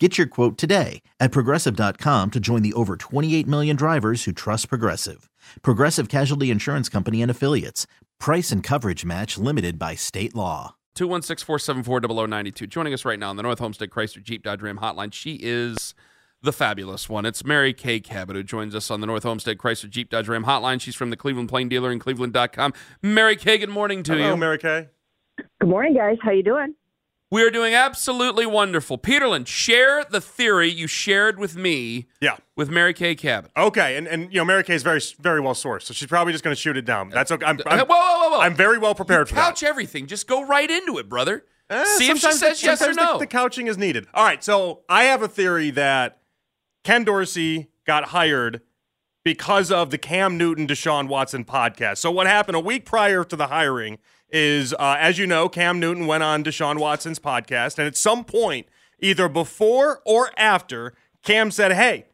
Get your quote today at progressive.com to join the over 28 million drivers who trust Progressive. Progressive Casualty Insurance Company and Affiliates. Price and coverage match limited by state law. 216 474 0092. Joining us right now on the North Homestead Chrysler Jeep Dodge Ram hotline, she is the fabulous one. It's Mary Kay Cabot who joins us on the North Homestead Chrysler Jeep Dodge Ram hotline. She's from the Cleveland Plain Dealer in Cleveland.com. Mary Kay, good morning to Hello, you. Mary Kay. Good morning, guys. How you doing? We are doing absolutely wonderful. Peterlin, share the theory you shared with me Yeah. with Mary Kay Cabot. Okay, and, and you know Mary Kay is very very well sourced, so she's probably just going to shoot it down. That's okay. I'm, I'm, whoa, whoa, whoa, whoa. I'm very well prepared for Couch that. everything. Just go right into it, brother. Eh, See if she says yes or sometimes the- no. The, couching is needed. All right, so I have a theory that Ken Dorsey got hired because of the Cam Newton Deshaun Watson podcast. So what happened a week prior to the hiring is, uh, as you know, Cam Newton went on Deshaun Watson's podcast, and at some point, either before or after, Cam said, "Hey,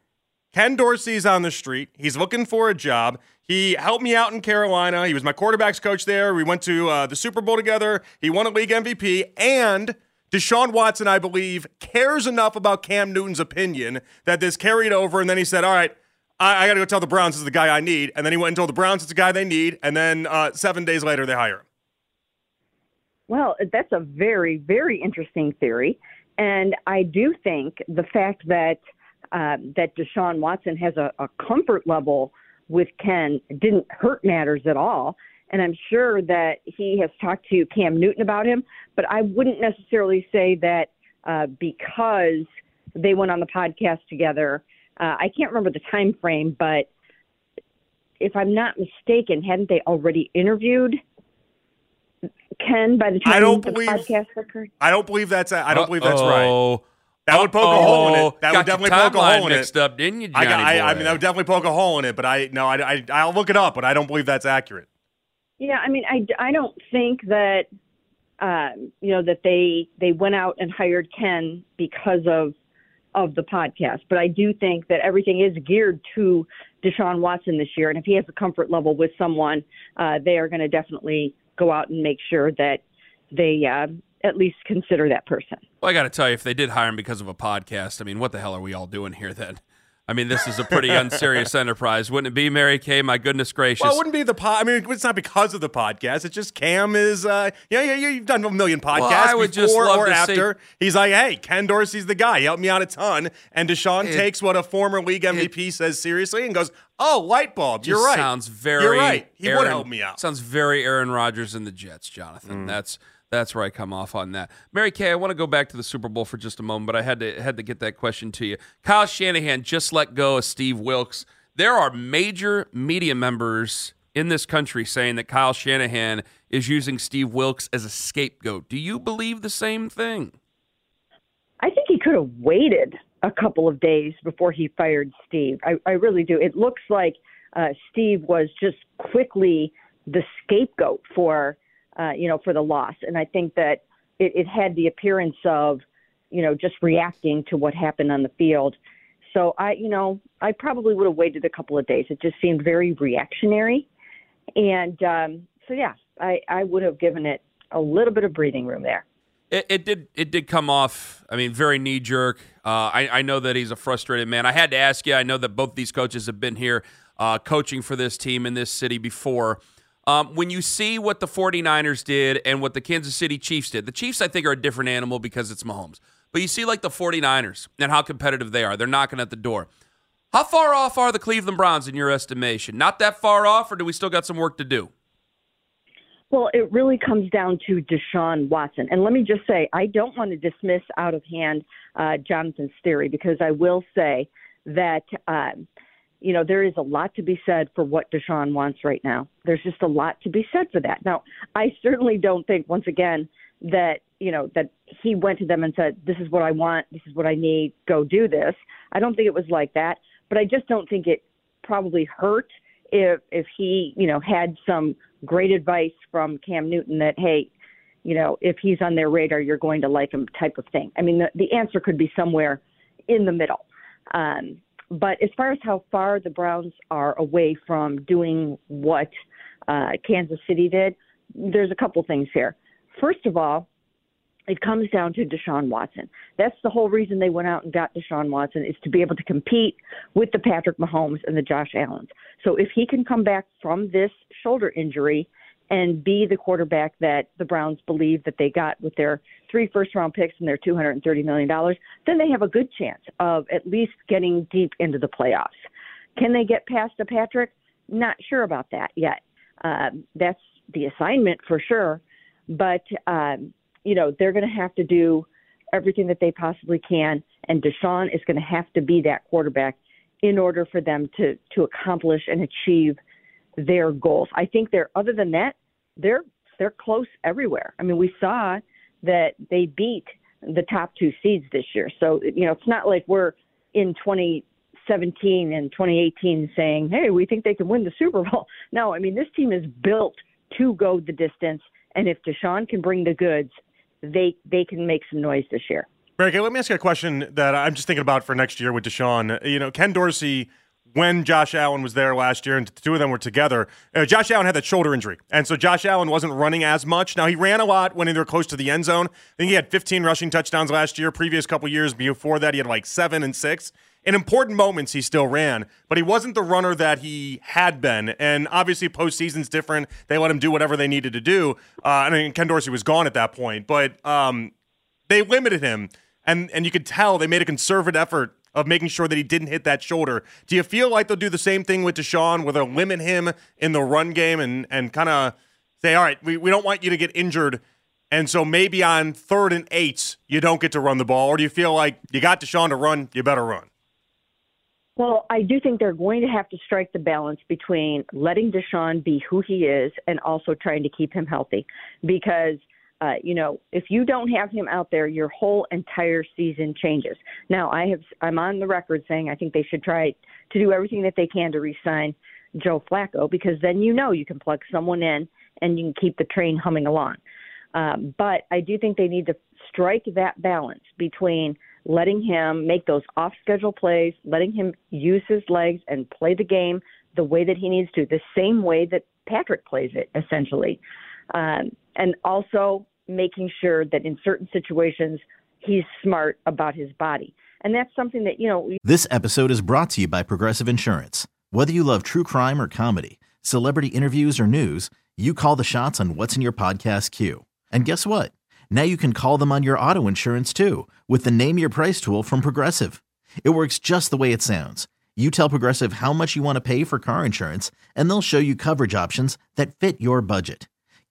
Ken Dorsey's on the street. He's looking for a job. He helped me out in Carolina. He was my quarterbacks coach there. We went to uh, the Super Bowl together. He won a league MVP. And Deshaun Watson, I believe, cares enough about Cam Newton's opinion that this carried over. And then he said, All right, I, I got to go tell the Browns this is the guy I need. And then he went and told the Browns it's the guy they need. And then uh, seven days later, they hire him. Well, that's a very, very interesting theory, and I do think the fact that uh, that Deshaun Watson has a, a comfort level with Ken didn't hurt matters at all. And I'm sure that he has talked to Cam Newton about him, but I wouldn't necessarily say that uh, because they went on the podcast together. Uh, I can't remember the time frame, but if I'm not mistaken, hadn't they already interviewed Ken by the time I don't the believe- podcast occurred? I don't believe that's I don't believe that's right. That would poke a hole in it. That Got would definitely poke a hole in it. up, didn't you, I, Johnny got, I, I boy? mean, that would definitely poke a hole in it, but I no, I, I I'll look it up, but I don't believe that's accurate. Yeah, I mean, I, I don't think that um, you know that they they went out and hired Ken because of of the podcast, but I do think that everything is geared to Deshaun Watson this year, and if he has a comfort level with someone, uh, they are going to definitely go out and make sure that they uh, at least consider that person. Well, I got to tell you, if they did hire him because of a podcast, I mean, what the hell are we all doing here then? I mean, this is a pretty unserious enterprise, wouldn't it be, Mary Kay? My goodness gracious. Well, it wouldn't be the pod. I mean, it's not because of the podcast. It's just Cam is. Uh, yeah, yeah, yeah. You've done a million podcasts I would before just love or to see- after. He's like, hey, Ken Dorsey's the guy. He helped me out a ton. And Deshaun It- takes what a former league MVP says seriously and goes, oh, light bulb. You're right. Sounds very. You're right. He would help me out. Mm. Sounds very Aaron Rodgers and the Jets, Jonathan. That's that's where I come off on that. Mary Kay, I want to go back to the Super Bowl for just a moment, but I had to had to get that question to you. Kyle Shanahan just let go of Steve Wilkes. There are major media members in this country saying that Kyle Shanahan is using Steve Wilkes as a scapegoat. Do you believe the same thing? I think he could have waited a couple of days before he fired Steve. I, I really do. It looks like uh, Steve was just quickly the scapegoat for, uh, you know, for the loss, and I think that it, it had the appearance of, you know, just reacting to what happened on the field. So I, you know, I probably would have waited a couple of days. It just seemed very reactionary, and um, so yeah, I, I would have given it a little bit of breathing room there. It, it did. It did come off. I mean, very knee jerk. Uh, I, I know that he's a frustrated man. I had to ask you. I know that both these coaches have been here uh, coaching for this team in this city before. Um, when you see what the 49ers did and what the Kansas City Chiefs did, the Chiefs, I think, are a different animal because it's Mahomes. But you see, like the 49ers and how competitive they are. They're knocking at the door. How far off are the Cleveland Browns in your estimation? Not that far off, or do we still got some work to do? Well, it really comes down to Deshaun Watson. And let me just say, I don't want to dismiss out of hand uh, Jonathan's theory because I will say that, uh, you know, there is a lot to be said for what Deshaun wants right now. There's just a lot to be said for that. Now, I certainly don't think, once again, that, you know, that he went to them and said, this is what I want, this is what I need, go do this. I don't think it was like that, but I just don't think it probably hurt if if he you know had some great advice from Cam Newton that hey, you know if he's on their radar, you're going to like him type of thing. I mean the the answer could be somewhere in the middle. Um, but as far as how far the Browns are away from doing what uh, Kansas City did, there's a couple things here. First of all, it comes down to Deshaun Watson. That's the whole reason they went out and got Deshaun Watson is to be able to compete with the Patrick Mahomes and the Josh Allens. So if he can come back from this shoulder injury and be the quarterback that the Browns believe that they got with their three first round picks and their $230 million, then they have a good chance of at least getting deep into the playoffs. Can they get past the Patrick? Not sure about that yet. Um, that's the assignment for sure. But um, you know, they're going to have to do everything that they possibly can, and Deshaun is going to have to be that quarterback in order for them to to accomplish and achieve their goals. I think they're other than that, they're they're close everywhere. I mean, we saw that they beat the top two seeds this year. So, you know, it's not like we're in 2017 and 2018 saying, "Hey, we think they can win the Super Bowl." No, I mean, this team is built to go the distance, and if Deshaun can bring the goods, they they can make some noise this year. Mary let me ask you a question that I'm just thinking about for next year with Deshaun. You know, Ken Dorsey, when Josh Allen was there last year and the two of them were together, uh, Josh Allen had that shoulder injury. And so Josh Allen wasn't running as much. Now, he ran a lot when they were close to the end zone. I think he had 15 rushing touchdowns last year. Previous couple years before that, he had like seven and six. In important moments, he still ran, but he wasn't the runner that he had been. And obviously, postseason's different. They let him do whatever they needed to do. Uh, I mean, Ken Dorsey was gone at that point, but um, they limited him. And, and you could tell they made a conservative effort of making sure that he didn't hit that shoulder. Do you feel like they'll do the same thing with Deshaun, where they'll limit him in the run game and, and kind of say, all right, we, we don't want you to get injured. And so maybe on third and eight, you don't get to run the ball. Or do you feel like you got Deshaun to run, you better run? Well, I do think they're going to have to strike the balance between letting Deshaun be who he is and also trying to keep him healthy. Because, uh, you know, if you don't have him out there, your whole entire season changes. Now, I have I'm on the record saying I think they should try to do everything that they can to re-sign Joe Flacco because then you know you can plug someone in and you can keep the train humming along. Um, but I do think they need to strike that balance between letting him make those off schedule plays, letting him use his legs and play the game the way that he needs to, the same way that Patrick plays it, essentially. Um, and also making sure that in certain situations, he's smart about his body. And that's something that, you know. This episode is brought to you by Progressive Insurance. Whether you love true crime or comedy, celebrity interviews or news, you call the shots on what's in your podcast queue. And guess what? Now you can call them on your auto insurance too with the Name Your Price tool from Progressive. It works just the way it sounds. You tell Progressive how much you want to pay for car insurance, and they'll show you coverage options that fit your budget.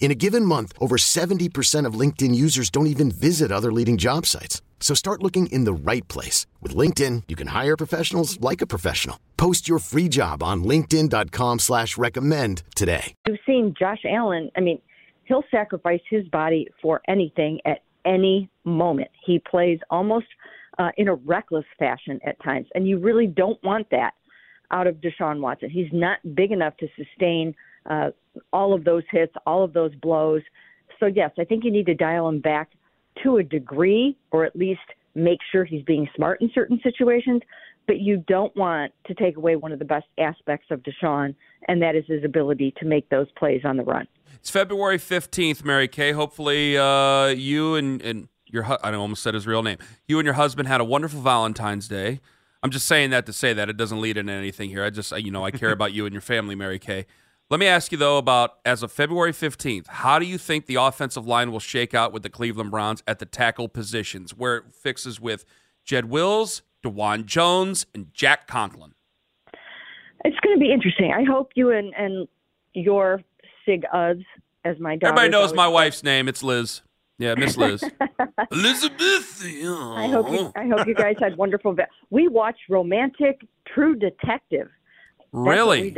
In a given month, over 70% of LinkedIn users don't even visit other leading job sites. So start looking in the right place. With LinkedIn, you can hire professionals like a professional. Post your free job on linkedin.com slash recommend today. You've seen Josh Allen. I mean, he'll sacrifice his body for anything at any moment. He plays almost uh, in a reckless fashion at times, and you really don't want that out of Deshaun Watson. He's not big enough to sustain uh, all of those hits, all of those blows. So, yes, I think you need to dial him back to a degree, or at least make sure he's being smart in certain situations. But you don't want to take away one of the best aspects of Deshaun, and that is his ability to make those plays on the run. It's February 15th, Mary Kay. Hopefully, uh, you and, and your hu- I almost said his real name. You and your husband had a wonderful Valentine's Day. I'm just saying that to say that it doesn't lead into anything here. I just, you know, I care about you and your family, Mary Kay. Let me ask you though about as of February 15th, how do you think the offensive line will shake out with the Cleveland Browns at the tackle positions, where it fixes with Jed Wills, Dawand Jones, and Jack Conklin? It's going to be interesting. I hope you and and your Sig Uds, as my daughter. Everybody knows my wife's name. It's Liz. Yeah, Miss Liz. Elizabeth. I hope you, I hope you guys had wonderful. We watched Romantic True Detective. That's Really?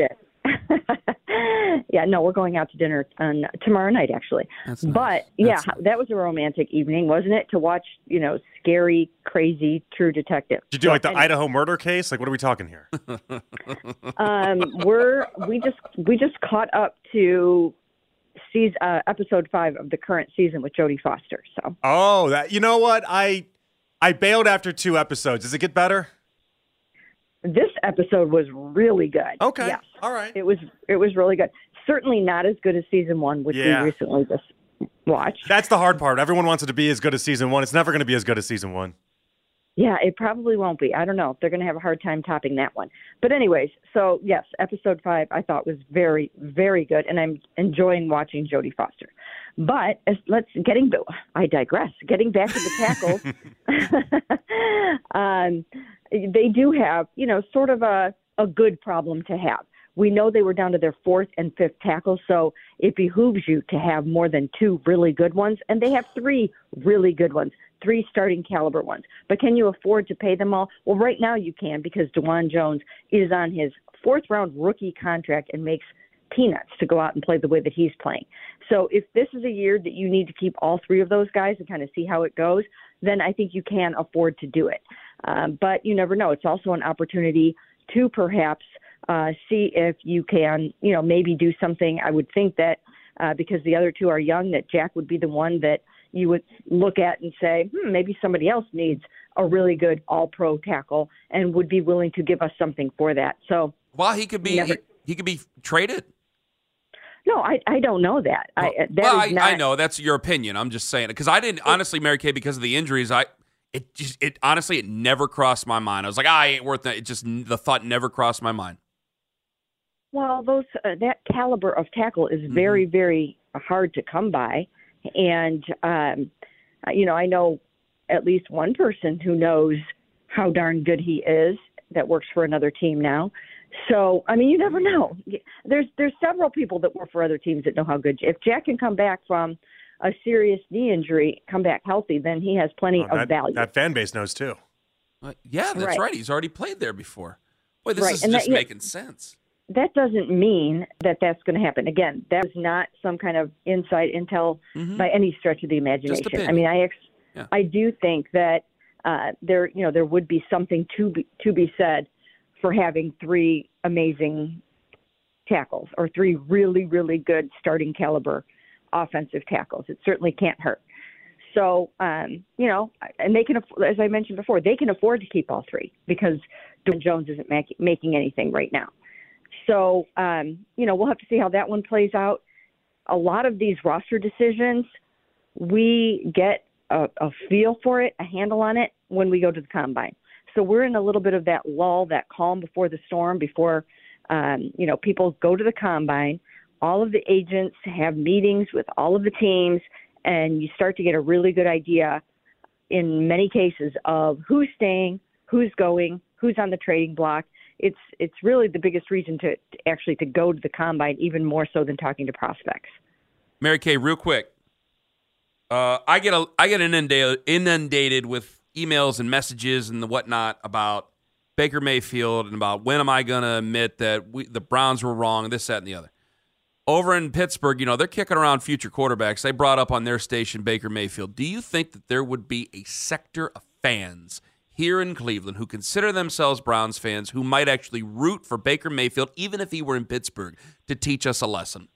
We did. yeah, no, we're going out to dinner on tomorrow night actually. That's nice. But yeah, That's- that was a romantic evening, wasn't it? To watch, you know, scary, crazy True Detective. Did you do like the And- Idaho murder case? Like, what are we talking here? um, we're we just we just caught up to season uh, episode five of the current season with Jodie Foster. So Oh, that you know what? I I bailed after two episodes. Does it get better? This episode was really good. Okay. Yes. All right. It was it was really good. Certainly not as good as season one, which Yeah. we recently just watched. That's the hard part. Everyone wants it to be as good as season one. It's never going to be as good as season one. Yeah, it probably won't be. I don't know. They're going to have a hard time topping that one. But anyways, so yes, episode five I thought was very very good, and I'm enjoying watching Jodie Foster. But as, let's getting I digress. Getting back to the tackles, um, they do have you know sort of a a good problem to have. We know they were down to their fourth and fifth tackles, so it behooves you to have more than two really good ones, and they have three really good ones, three starting caliber ones. But can you afford to pay them all? Well, right now you can because Dawand Jones is on his fourth round rookie contract and makes peanuts to go out and play the way that he's playing. So if this is a year that you need to keep all three of those guys and kind of see how it goes, then I think you can afford to do it. Um, but you never know. It's also an opportunity to perhaps uh, see if you can, you know, maybe do something. I would think that uh, because the other two are young, that Jack would be the one that you would look at and say, hmm, maybe somebody else needs a really good all-pro tackle and would be willing to give us something for that. So Well, he could be Never- he, he could be traded. No, I, I don't know that. I, that well, is I, not, I know that's your opinion. I'm just saying because I didn't honestly, Mary Kay, because of the injuries. I it just it honestly it never crossed my mind. I was like, I ain't worth that. It just the thought never crossed my mind. Well, those uh, that caliber of tackle is very, very hard to come by, and um, uh, you know, I know at least one person who knows how darn good he is that works for another team now. So, I mean, you never know. There's there's several people that work for other teams that know how good. If Jack can come back from a serious knee injury, come back healthy, then he has plenty Oh, of that, value. that fan base knows too. Uh, yeah, that's right. Right. He's already played there before. Boy, this Right, is and just that- yeah. making sense. that doesn't mean that that's going to happen. Again, that is not some kind of inside intel Mhm. by any stretch of the imagination. I opinion. mean, I ex- Yeah. I do think that uh, there, you know, there would be something to be to be said for having three amazing tackles or three really really good starting caliber offensive tackles. It certainly can't hurt. So, um, you know, and they can, as I mentioned before, they can afford to keep all three because Dawand Jones isn't mac- making anything right now. So, um, you know, we'll have to see how that one plays out. A lot of these roster decisions, we get a, a feel for it, a handle on it when we go to the combine. So we're in a little bit of that lull, that calm before the storm, before, um, you know, people go to the combine. all of the agents have meetings with all of the teams, and you start to get a really good idea in many cases of who's staying, who's going, who's on the trading block. It's it's really the biggest reason to, to actually to go to the combine, even more so than talking to prospects. Mary Kay, real quick. Uh, I get a I get inundated inundated with emails and messages and the whatnot about Baker Mayfield and about when am I going to admit that we, the Browns were wrong, this, that, and the other. Over in Pittsburgh, you know, they're kicking around future quarterbacks. They brought up on their station Baker Mayfield. Do you think that there would be a sector of fans here in Cleveland who consider themselves Browns fans who might actually root for Baker Mayfield, even if he were in Pittsburgh, to teach us a lesson?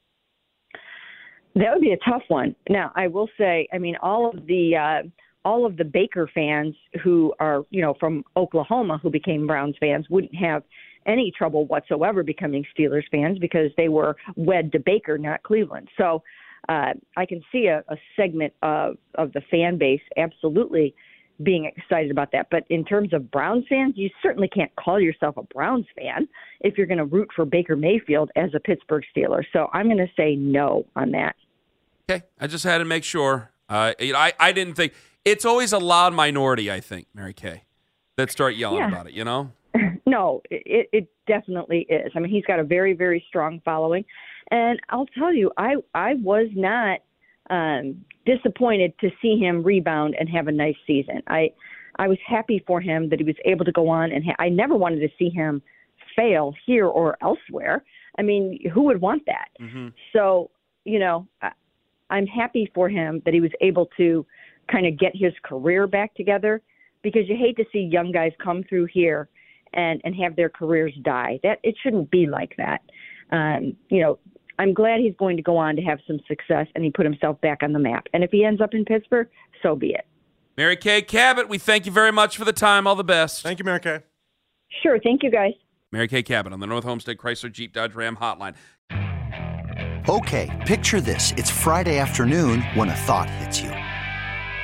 That would be a tough one. Now, I will say, I mean, all of the uh, all of the Baker fans who are, you know, from Oklahoma who became Browns fans wouldn't have any trouble whatsoever becoming Steelers fans because they were wed to Baker, not Cleveland. So uh, I can see a, a segment of of the fan base absolutely being excited about that. But in terms of Browns fans, you certainly can't call yourself a Browns fan if you're going to root for Baker Mayfield as a Pittsburgh Steeler. So I'm going to say no on that. Okay, I just had to make sure. Uh, I I didn't think it's always a loud minority. I think Mary Kay that start yelling Yeah. about it. You know. No, it, it definitely is. I mean, he's got a very, very strong following, and I'll tell you, I I was not um, disappointed to see him rebound and have a nice season. I I was happy for him that he was able to go on, and ha- I never wanted to see him fail here or elsewhere. I mean, who would want that? So, you know, I, I'm happy for him that he was able to kind of get his career back together because you hate to see young guys come through here and and have their careers die. That it shouldn't be like that. Um, you know, I'm glad he's going to go on to have some success and he put himself back on the map. And if he ends up in Pittsburgh, so be it. Mary Kay Cabot, we thank you very much for the time. All the best. Thank you, Mary Kay. Sure, thank you guys. Mary Kay Cabot on the North Homestead Chrysler Jeep Dodge Ram Hotline. Okay, picture this. It's Friday afternoon when a thought hits you.